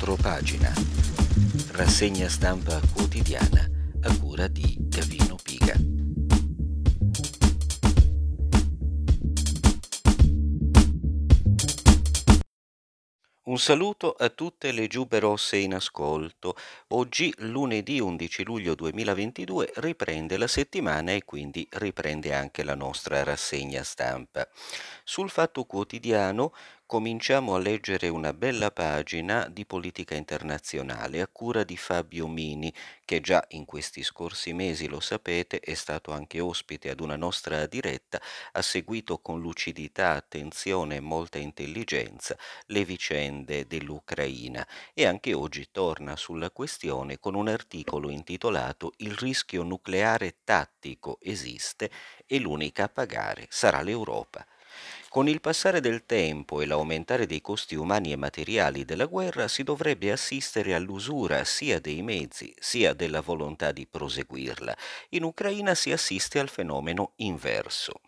Retropagina. Rassegna stampa quotidiana a cura di Gavino Piga. Un saluto a tutte le giube rosse in ascolto. Oggi, lunedì 11 luglio 2022, riprende la settimana e quindi riprende anche la nostra rassegna stampa. Sul Fatto Quotidiano cominciamo a leggere una bella pagina di politica internazionale a cura di Fabio Mini, che già in questi scorsi mesi, lo sapete, è stato anche ospite ad una nostra diretta, ha seguito con lucidità, attenzione e molta intelligenza le vicende dell'Ucraina e anche oggi torna sulla questione con un articolo intitolato Il rischio nucleare tattico esiste e l'unica a pagare sarà l'Europa. Con il passare del tempo e l'aumentare dei costi umani e materiali della guerra si dovrebbe assistere all'usura sia dei mezzi sia della volontà di proseguirla. In Ucraina si assiste al fenomeno inverso.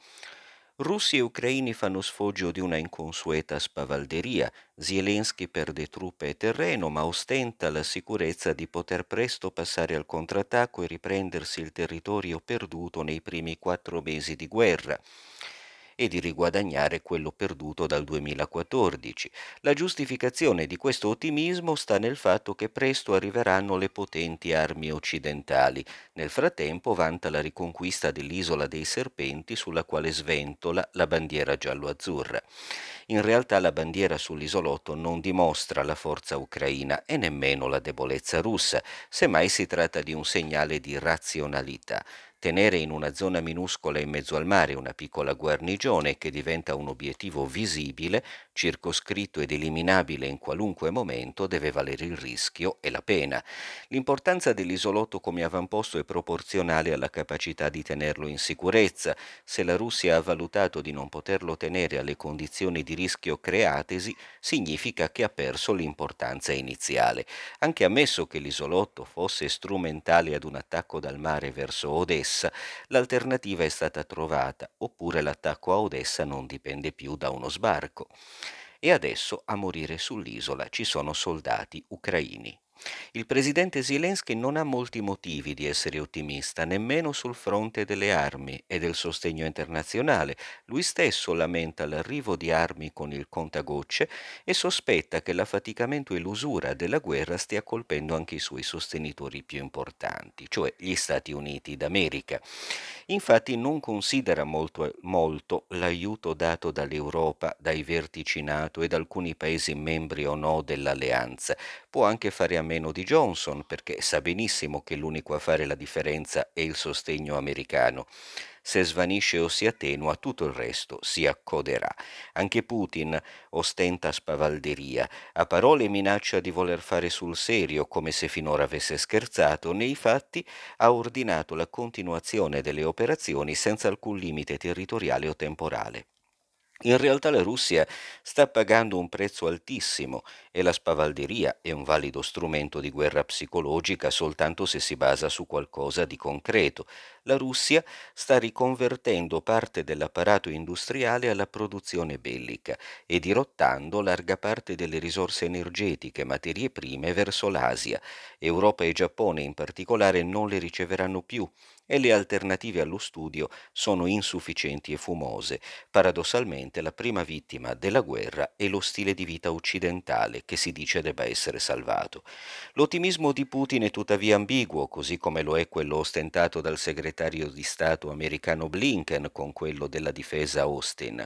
Russi e ucraini fanno sfoggio di una inconsueta spavalderia. Zelensky perde truppe e terreno, ma ostenta la sicurezza di poter presto passare al contrattacco e riprendersi il territorio perduto nei primi quattro mesi di guerra e di riguadagnare quello perduto dal 2014. La giustificazione di questo ottimismo sta nel fatto che presto arriveranno le potenti armi occidentali. Nel frattempo vanta la riconquista dell'isola dei serpenti sulla quale sventola la bandiera giallo-azzurra. In realtà la bandiera sull'isolotto non dimostra la forza ucraina e nemmeno la debolezza russa, semmai si tratta di un segnale di razionalità tenere in una zona minuscola in mezzo al mare una piccola guarnigione che diventa un obiettivo visibile, circoscritto ed eliminabile in qualunque momento, deve valere il rischio e la pena. L'importanza dell'isolotto come avamposto è proporzionale alla capacità di tenerlo in sicurezza. Se la Russia ha valutato di non poterlo tenere alle condizioni di rischio createsi, significa che ha perso l'importanza iniziale. Anche ammesso che l'isolotto fosse strumentale ad un attacco dal mare verso Odessa, Odessa, l'alternativa è stata trovata, oppure l'attacco a Odessa non dipende più da uno sbarco. E adesso a morire sull'isola ci sono soldati ucraini. Il presidente Zelensky non ha molti motivi di essere ottimista, nemmeno sul fronte delle armi e del sostegno internazionale. Lui stesso lamenta l'arrivo di armi con il contagocce e sospetta che l'affaticamento e l'usura della guerra stia colpendo anche i suoi sostenitori più importanti, cioè gli Stati Uniti d'America. Infatti non considera molto, molto l'aiuto dato dall'Europa, dai vertici NATO e da alcuni paesi membri o no dell'alleanza. Può anche fare a meno di Johnson perché sa benissimo che l'unico a fare la differenza è il sostegno americano. Se svanisce o si attenua, tutto il resto si accoderà. Anche Putin ostenta spavalderia. A parole minaccia di voler fare sul serio, come se finora avesse scherzato, nei fatti ha ordinato la continuazione delle operazioni senza alcun limite territoriale o temporale. In realtà la Russia sta pagando un prezzo altissimo e la spavalderia è un valido strumento di guerra psicologica soltanto se si basa su qualcosa di concreto. La Russia sta riconvertendo parte dell'apparato industriale alla produzione bellica e dirottando larga parte delle risorse energetiche, materie prime verso l'Asia. Europa e Giappone in particolare non le riceveranno più e le alternative allo studio sono insufficienti e fumose. Paradossalmente la prima vittima della guerra è lo stile di vita occidentale che si dice debba essere salvato. L'ottimismo di Putin è tuttavia ambiguo, così come lo è quello ostentato dal segretario di Stato americano Blinken con quello della difesa Austin.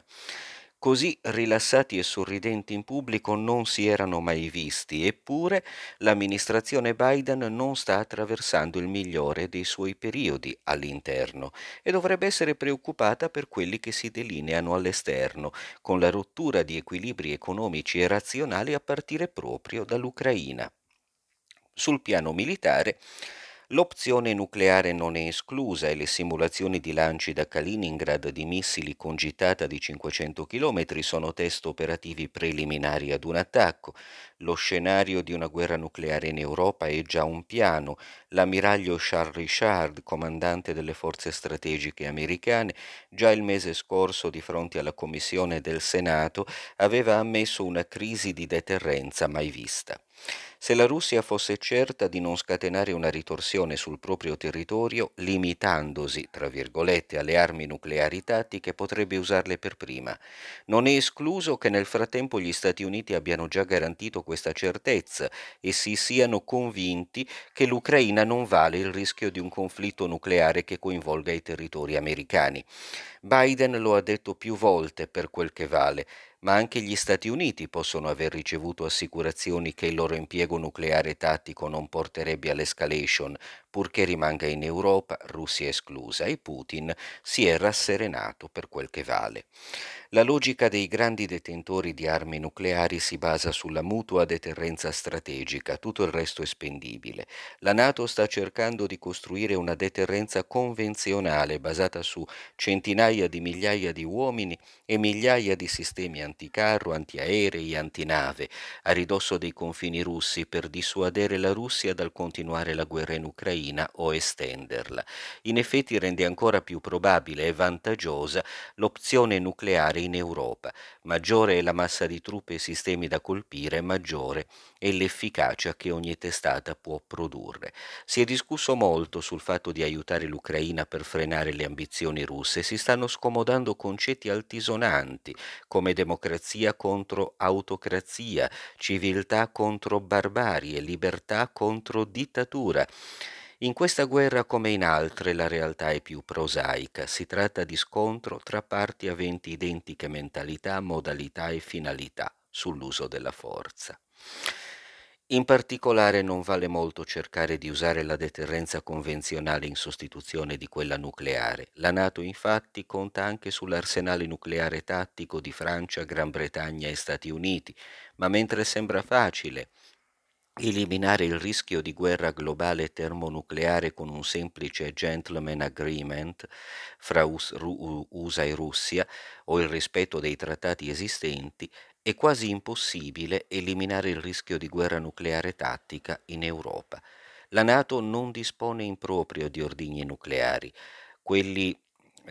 Così rilassati e sorridenti in pubblico non si erano mai visti, eppure l'amministrazione Biden non sta attraversando il migliore dei suoi periodi all'interno e dovrebbe essere preoccupata per quelli che si delineano all'esterno, con la rottura di equilibri economici e razionali a partire proprio dall'Ucraina. Sul piano militare, L'opzione nucleare non è esclusa e le simulazioni di lanci da Kaliningrad di missili con gittata di 500 km sono test operativi preliminari ad un attacco. Lo scenario di una guerra nucleare in Europa è già un piano. L'ammiraglio Charles Richard, comandante delle forze strategiche americane, già il mese scorso di fronte alla Commissione del Senato aveva ammesso una crisi di deterrenza mai vista. Se la Russia fosse certa di non scatenare una ritorsione sul proprio territorio, limitandosi, tra virgolette, alle armi nucleari tattiche, potrebbe usarle per prima. Non è escluso che nel frattempo gli Stati Uniti abbiano già garantito questa certezza e si siano convinti che l'Ucraina non vale il rischio di un conflitto nucleare che coinvolga i territori americani. Biden lo ha detto più volte per quel che vale ma anche gli Stati Uniti possono aver ricevuto assicurazioni che il loro impiego nucleare tattico non porterebbe all'escalation, purché rimanga in Europa, Russia esclusa, e Putin si è rasserenato per quel che vale. La logica dei grandi detentori di armi nucleari si basa sulla mutua deterrenza strategica, tutto il resto è spendibile. La Nato sta cercando di costruire una deterrenza convenzionale basata su centinaia di migliaia di uomini e migliaia di sistemi anticarro, antiaerei, antinave, a ridosso dei confini russi per dissuadere la Russia dal continuare la guerra in Ucraina o estenderla. In effetti rende ancora più probabile e vantaggiosa l'opzione nucleare in Europa. Maggiore è la massa di truppe e sistemi da colpire, maggiore è l'efficacia che ogni testata può produrre. Si è discusso molto sul fatto di aiutare l'Ucraina per frenare le ambizioni russe, si stanno scomodando concetti altisonanti come democrazia contro autocrazia, civiltà contro barbarie, libertà contro dittatura. In questa guerra come in altre la realtà è più prosaica, si tratta di scontro tra parti aventi identiche mentalità, modalità e finalità sull'uso della forza. In particolare non vale molto cercare di usare la deterrenza convenzionale in sostituzione di quella nucleare. La Nato infatti conta anche sull'arsenale nucleare tattico di Francia, Gran Bretagna e Stati Uniti, ma mentre sembra facile eliminare il rischio di guerra globale termonucleare con un semplice gentleman agreement fra USA e Russia o il rispetto dei trattati esistenti, è quasi impossibile eliminare il rischio di guerra nucleare tattica in Europa. La Nato non dispone in proprio di ordigni nucleari. Quelli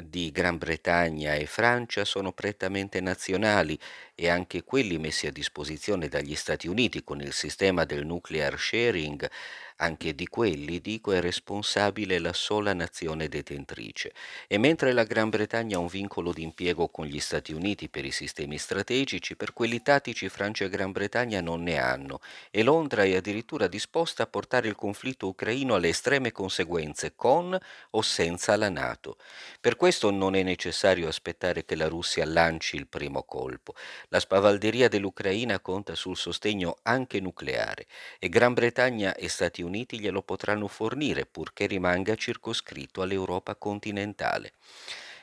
di Gran Bretagna e Francia sono prettamente nazionali e anche quelli messi a disposizione dagli Stati Uniti con il sistema del nuclear sharing anche di quelli, dico, è responsabile la sola nazione detentrice. E mentre la Gran Bretagna ha un vincolo di impiego con gli Stati Uniti per i sistemi strategici, per quelli tattici Francia e Gran Bretagna non ne hanno. E Londra è addirittura disposta a portare il conflitto ucraino alle estreme conseguenze, con o senza la Nato. Per questo non è necessario aspettare che la Russia lanci il primo colpo. La spavalderia dell'Ucraina conta sul sostegno anche nucleare e Gran Bretagna e Stati Uniti glielo potranno fornire purché rimanga circoscritto all'Europa continentale.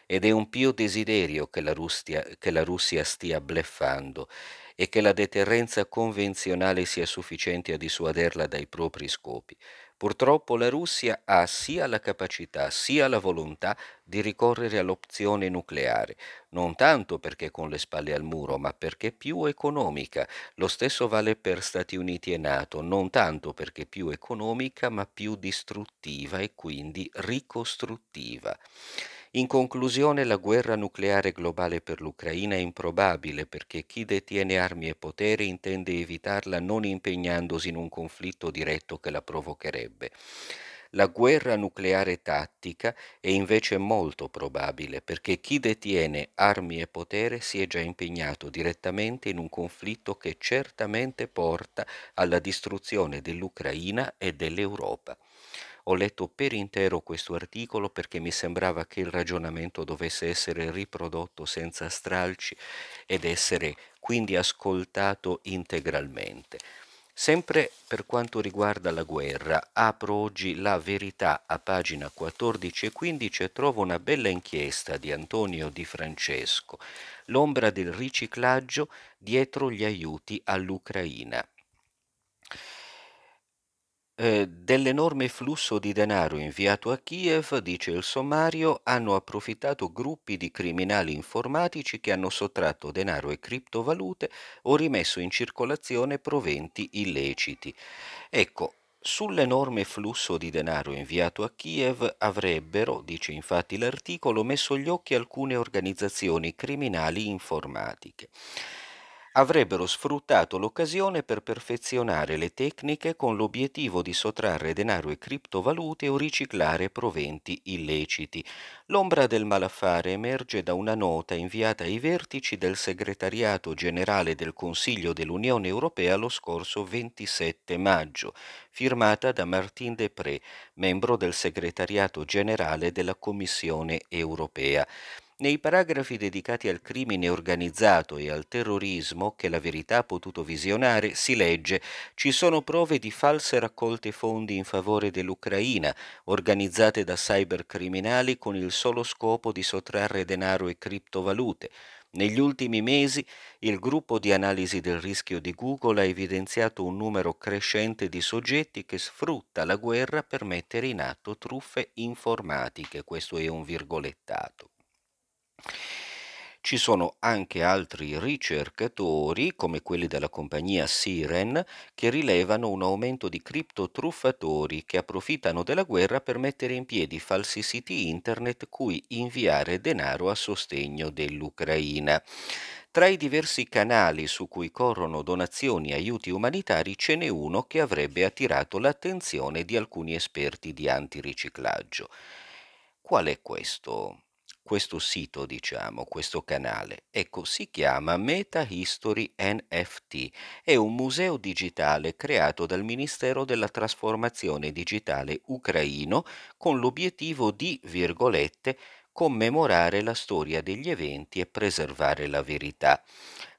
Ed è un pio desiderio che la, Russia, che la Russia stia bleffando e che la deterrenza convenzionale sia sufficiente a dissuaderla dai propri scopi. Purtroppo la Russia ha sia la capacità sia la volontà di ricorrere all'opzione nucleare, non tanto perché con le spalle al muro, ma perché più economica. Lo stesso vale per Stati Uniti e Nato, non tanto perché più economica, ma più distruttiva e quindi ricostruttiva. In conclusione, la guerra nucleare globale per l'Ucraina è improbabile perché chi detiene armi e potere intende evitarla non impegnandosi in un conflitto diretto che la provocherebbe. La guerra nucleare tattica è invece molto probabile perché chi detiene armi e potere si è già impegnato direttamente in un conflitto che certamente porta alla distruzione dell'Ucraina e dell'Europa. Ho letto per intero questo articolo perché mi sembrava che il ragionamento dovesse essere riprodotto senza stralci ed essere quindi ascoltato integralmente. Sempre per quanto riguarda la guerra, apro oggi la verità a pagina 14 e 15 e trovo una bella inchiesta di Antonio Di Francesco, l'ombra del riciclaggio dietro gli aiuti all'Ucraina. Eh, dell'enorme flusso di denaro inviato a Kiev, dice il sommario, hanno approfittato gruppi di criminali informatici che hanno sottratto denaro e criptovalute o rimesso in circolazione proventi illeciti. Ecco, Sull'enorme flusso di denaro inviato a Kiev avrebbero, dice infatti l'articolo, messo gli occhi alcune organizzazioni criminali informatiche avrebbero sfruttato l'occasione per perfezionare le tecniche con l'obiettivo di sottrarre denaro e criptovalute o riciclare proventi illeciti. L'ombra del malaffare emerge da una nota inviata ai vertici del segretariato generale del Consiglio dell'Unione Europea lo scorso 27 maggio, firmata da Martin Depré, membro del segretariato generale della Commissione Europea. Nei paragrafi dedicati al crimine organizzato e al terrorismo che la verità ha potuto visionare si legge ci sono prove di false raccolte fondi in favore dell'Ucraina, organizzate da cybercriminali con il solo scopo di sottrarre denaro e criptovalute. Negli ultimi mesi il gruppo di analisi del rischio di Google ha evidenziato un numero crescente di soggetti che sfrutta la guerra per mettere in atto truffe informatiche, questo è un virgolettato. Ci sono anche altri ricercatori, come quelli della compagnia Siren, che rilevano un aumento di criptotruffatori che approfittano della guerra per mettere in piedi falsi siti internet cui inviare denaro a sostegno dell'Ucraina. Tra i diversi canali su cui corrono donazioni e aiuti umanitari ce n'è uno che avrebbe attirato l'attenzione di alcuni esperti di antiriciclaggio. Qual è questo? Questo sito, diciamo, questo canale. Ecco, si chiama Meta History NFT. È un museo digitale creato dal Ministero della Trasformazione Digitale ucraino con l'obiettivo di, virgolette, commemorare la storia degli eventi e preservare la verità.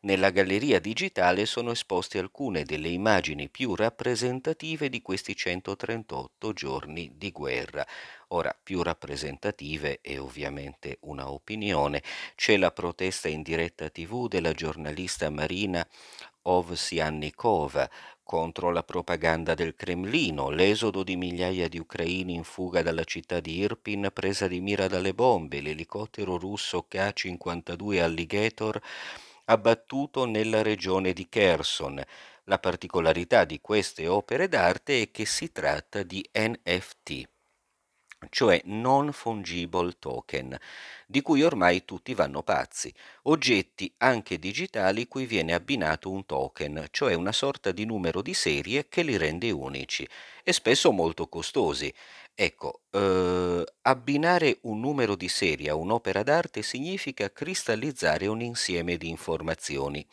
Nella galleria digitale sono esposte alcune delle immagini più rappresentative di questi 138 giorni di guerra. Ora, più rappresentative è ovviamente una opinione. C'è la protesta in diretta tv della giornalista Marina Ovsiannikova contro la propaganda del Cremlino, l'esodo di migliaia di ucraini in fuga dalla città di Irpin presa di mira dalle bombe, l'elicottero russo K-52 Alligator abbattuto nella regione di Kherson. La particolarità di queste opere d'arte è che si tratta di NFT cioè non fungible token, di cui ormai tutti vanno pazzi, oggetti anche digitali cui viene abbinato un token, cioè una sorta di numero di serie che li rende unici e spesso molto costosi. Ecco, eh, abbinare un numero di serie a un'opera d'arte significa cristallizzare un insieme di informazioni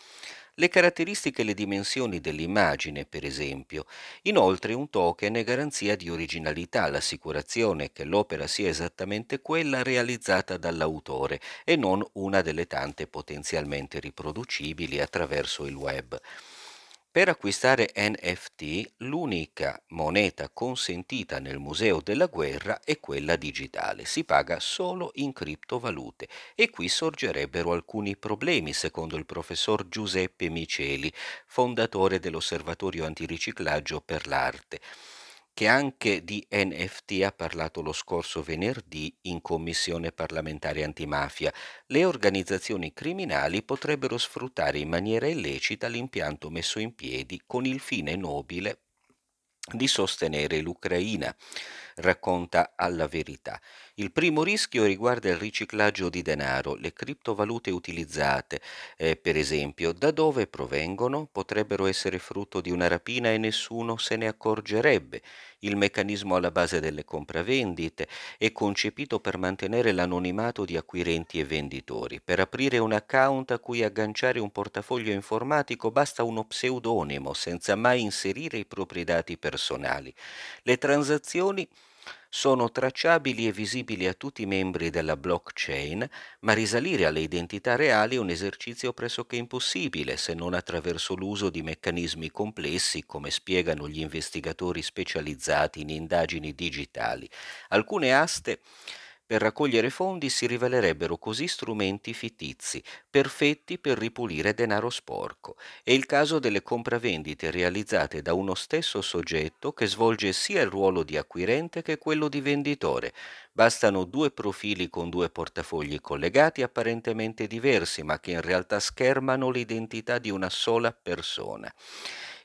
le caratteristiche e le dimensioni dell'immagine, per esempio. Inoltre un token è garanzia di originalità, l'assicurazione che l'opera sia esattamente quella realizzata dall'autore e non una delle tante potenzialmente riproducibili attraverso il web. Per acquistare NFT l'unica moneta consentita nel Museo della Guerra è quella digitale, si paga solo in criptovalute e qui sorgerebbero alcuni problemi secondo il professor Giuseppe Miceli, fondatore dell'Osservatorio Antiriciclaggio per l'Arte che anche di NFT ha parlato lo scorso venerdì in Commissione parlamentare antimafia. Le organizzazioni criminali potrebbero sfruttare in maniera illecita l'impianto messo in piedi con il fine nobile di sostenere l'Ucraina, racconta alla verità. Il primo rischio riguarda il riciclaggio di denaro, le criptovalute utilizzate, eh, per esempio, da dove provengono? Potrebbero essere frutto di una rapina e nessuno se ne accorgerebbe. Il meccanismo alla base delle compravendite è concepito per mantenere l'anonimato di acquirenti e venditori. Per aprire un account a cui agganciare un portafoglio informatico basta uno pseudonimo senza mai inserire i propri dati personali. Le transazioni sono tracciabili e visibili a tutti i membri della blockchain, ma risalire alle identità reali è un esercizio pressoché impossibile se non attraverso l'uso di meccanismi complessi come spiegano gli investigatori specializzati in indagini digitali. Alcune aste Per raccogliere fondi si rivelerebbero così strumenti fittizi, perfetti per ripulire denaro sporco. È il caso delle compravendite realizzate da uno stesso soggetto che svolge sia il ruolo di acquirente che quello di venditore. Bastano due profili con due portafogli collegati apparentemente diversi, ma che in realtà schermano l'identità di una sola persona.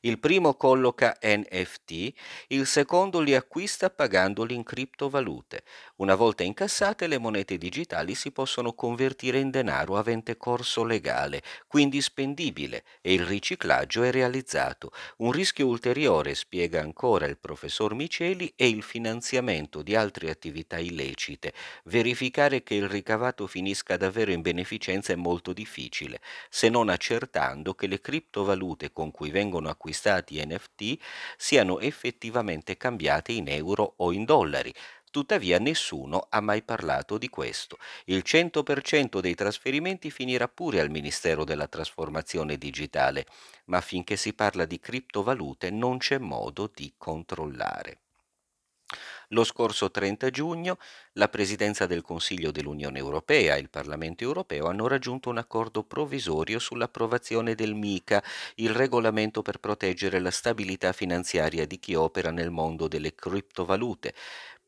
Il primo colloca NFT, il secondo li acquista pagandoli in criptovalute. Una volta incassate le monete digitali si possono convertire in denaro avente corso legale, quindi spendibile, e il riciclaggio è realizzato. Un rischio ulteriore, spiega ancora il professor Miceli, è il finanziamento di altre attività illecite. Verificare che il ricavato finisca davvero in beneficenza è molto difficile, se non accertando che le criptovalute con cui vengono acquistati NFT siano effettivamente cambiati in euro o in dollari. Tuttavia nessuno ha mai parlato di questo. Il 100% dei trasferimenti finirà pure al Ministero della Trasformazione Digitale, ma finché si parla di criptovalute non c'è modo di controllare. Lo scorso 30 giugno la Presidenza del Consiglio dell'Unione Europea e il Parlamento europeo hanno raggiunto un accordo provvisorio sull'approvazione del MICA, il regolamento per proteggere la stabilità finanziaria di chi opera nel mondo delle criptovalute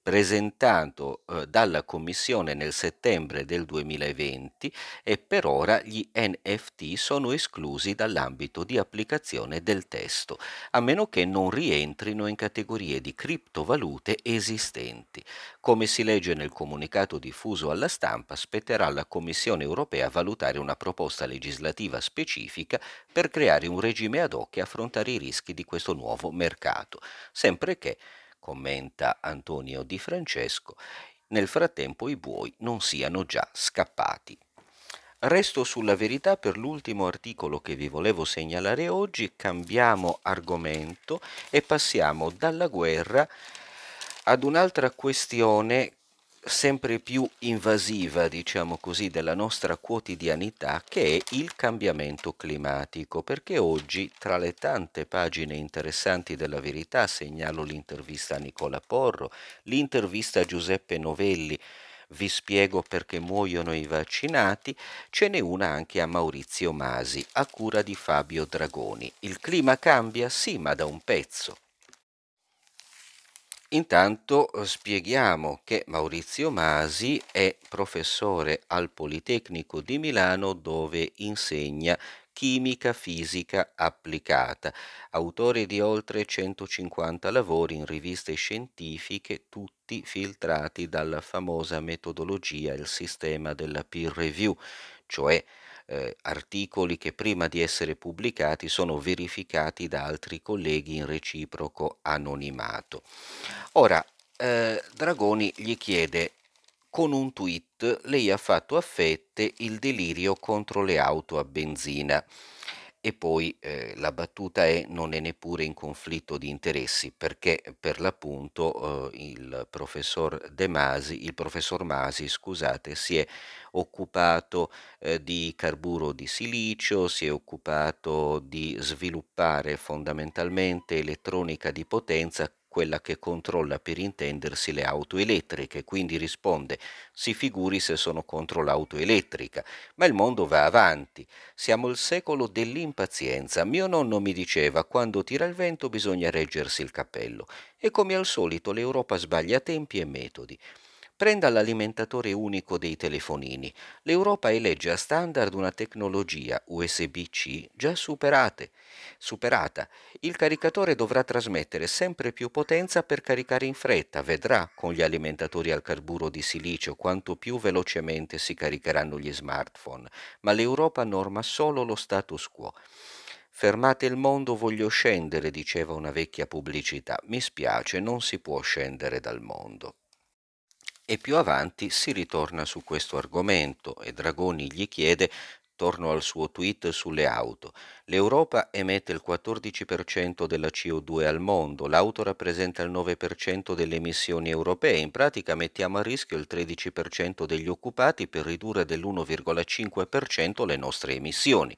presentato eh, dalla Commissione nel settembre del 2020 e per ora gli NFT sono esclusi dall'ambito di applicazione del testo, a meno che non rientrino in categorie di criptovalute esistenti. Come si legge nel comunicato diffuso alla stampa, spetterà alla Commissione europea valutare una proposta legislativa specifica per creare un regime ad hoc e affrontare i rischi di questo nuovo mercato, sempre che commenta Antonio Di Francesco, nel frattempo i buoi non siano già scappati. Resto sulla verità per l'ultimo articolo che vi volevo segnalare oggi, cambiamo argomento e passiamo dalla guerra ad un'altra questione sempre più invasiva, diciamo così, della nostra quotidianità, che è il cambiamento climatico, perché oggi tra le tante pagine interessanti della verità segnalo l'intervista a Nicola Porro, l'intervista a Giuseppe Novelli, vi spiego perché muoiono i vaccinati, ce n'è una anche a Maurizio Masi, a cura di Fabio Dragoni. Il clima cambia? Sì, ma da un pezzo. Intanto eh, spieghiamo che Maurizio Masi è professore al Politecnico di Milano dove insegna chimica fisica applicata, autore di oltre 150 lavori in riviste scientifiche, tutti filtrati dalla famosa metodologia il sistema della peer review, cioè eh, articoli che prima di essere pubblicati sono verificati da altri colleghi in reciproco anonimato. Ora, eh, Dragoni gli chiede con un tweet lei ha fatto a fette il delirio contro le auto a benzina. E poi eh, la battuta è non è neppure in conflitto di interessi perché per l'appunto eh, il professor De Masi, il professor Masi, scusate, si è occupato eh, di carburo di silicio, si è occupato di sviluppare fondamentalmente elettronica di potenza quella che controlla per intendersi le auto elettriche, quindi risponde si figuri se sono contro l'auto elettrica, ma il mondo va avanti, siamo il secolo dell'impazienza, mio nonno mi diceva quando tira il vento bisogna reggersi il cappello. E come al solito l'Europa sbaglia tempi e metodi. Prenda l'alimentatore unico dei telefonini. L'Europa elegge a standard una tecnologia USB-C già superate, superata. Il caricatore dovrà trasmettere sempre più potenza per caricare in fretta. Vedrà con gli alimentatori al carburo di silicio quanto più velocemente si caricheranno gli smartphone. Ma l'Europa norma solo lo status quo. Fermate il mondo, voglio scendere, diceva una vecchia pubblicità. Mi spiace, non si può scendere dal mondo. E più avanti si ritorna su questo argomento e Dragoni gli chiede torno al suo tweet sulle auto. L'Europa emette il 14% della CO2 al mondo, l'auto rappresenta il 9% delle emissioni europee, in pratica mettiamo a rischio il 13% degli occupati per ridurre dell'1,5% le nostre emissioni.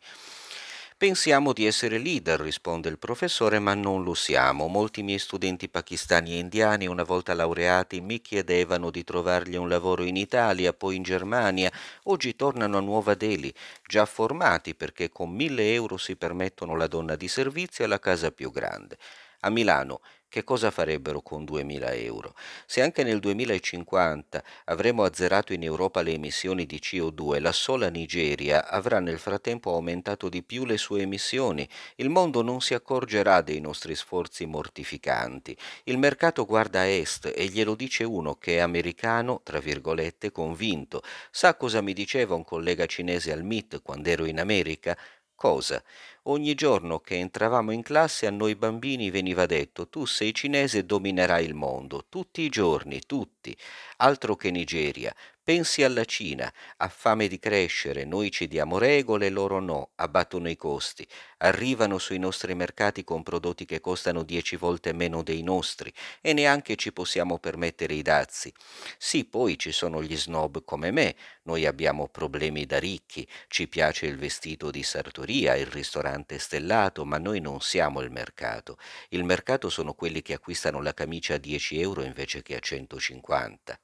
Pensiamo di essere leader, risponde il professore, ma non lo siamo. Molti miei studenti pakistani e indiani, una volta laureati, mi chiedevano di trovargli un lavoro in Italia, poi in Germania. Oggi tornano a Nuova Delhi, già formati perché con mille euro si permettono la donna di servizio e la casa più grande. A Milano che cosa farebbero con 2000 euro? Se anche nel 2050 avremo azzerato in Europa le emissioni di CO2, la sola Nigeria avrà nel frattempo aumentato di più le sue emissioni. Il mondo non si accorgerà dei nostri sforzi mortificanti. Il mercato guarda a est e glielo dice uno che è americano, tra virgolette, convinto. Sa cosa mi diceva un collega cinese al MIT quando ero in America? Cosa? Ogni giorno che entravamo in classe a noi bambini veniva detto tu sei cinese e dominerai il mondo, tutti i giorni, tutti. Altro che Nigeria, Pensi alla Cina, ha fame di crescere, noi ci diamo regole, loro no, abbattono i costi, arrivano sui nostri mercati con prodotti che costano dieci volte meno dei nostri e neanche ci possiamo permettere i dazi. Sì, poi ci sono gli snob come me, noi abbiamo problemi da ricchi, ci piace il vestito di sartoria, il ristorante stellato, ma noi non siamo il mercato. Il mercato sono quelli che acquistano la camicia a 10 euro invece che a 150.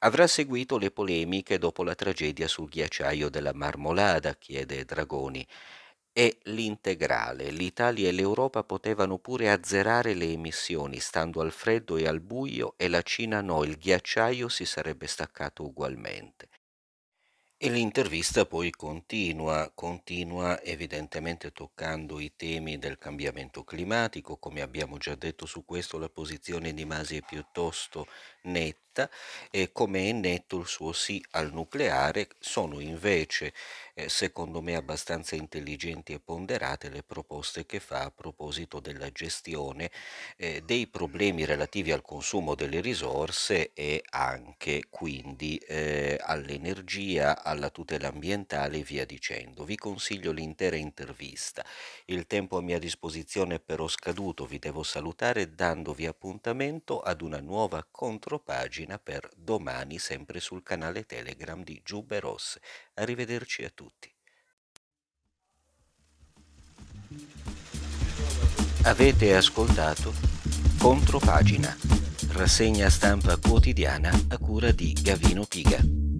Avrà seguito le polemiche dopo la tragedia sul ghiacciaio della Marmolada, chiede Dragoni. E l'integrale. L'Italia e l'Europa potevano pure azzerare le emissioni stando al freddo e al buio e la Cina no, il ghiacciaio si sarebbe staccato ugualmente. E l'intervista poi continua, continua evidentemente toccando i temi del cambiamento climatico, come abbiamo già detto su questo la posizione di Masi è piuttosto netta e come è netto il suo sì al nucleare, sono invece eh, secondo me abbastanza intelligenti e ponderate le proposte che fa a proposito della gestione eh, dei problemi relativi al consumo delle risorse e anche quindi eh, all'energia, alla tutela ambientale e via dicendo. Vi consiglio l'intera intervista. Il tempo a mia disposizione è però scaduto, vi devo salutare dandovi appuntamento ad una nuova contropagina per domani sempre sul canale Telegram di Giubbe Rosse. Arrivederci a tutti. Avete ascoltato Contropagina, rassegna stampa quotidiana a cura di Gavino Piga.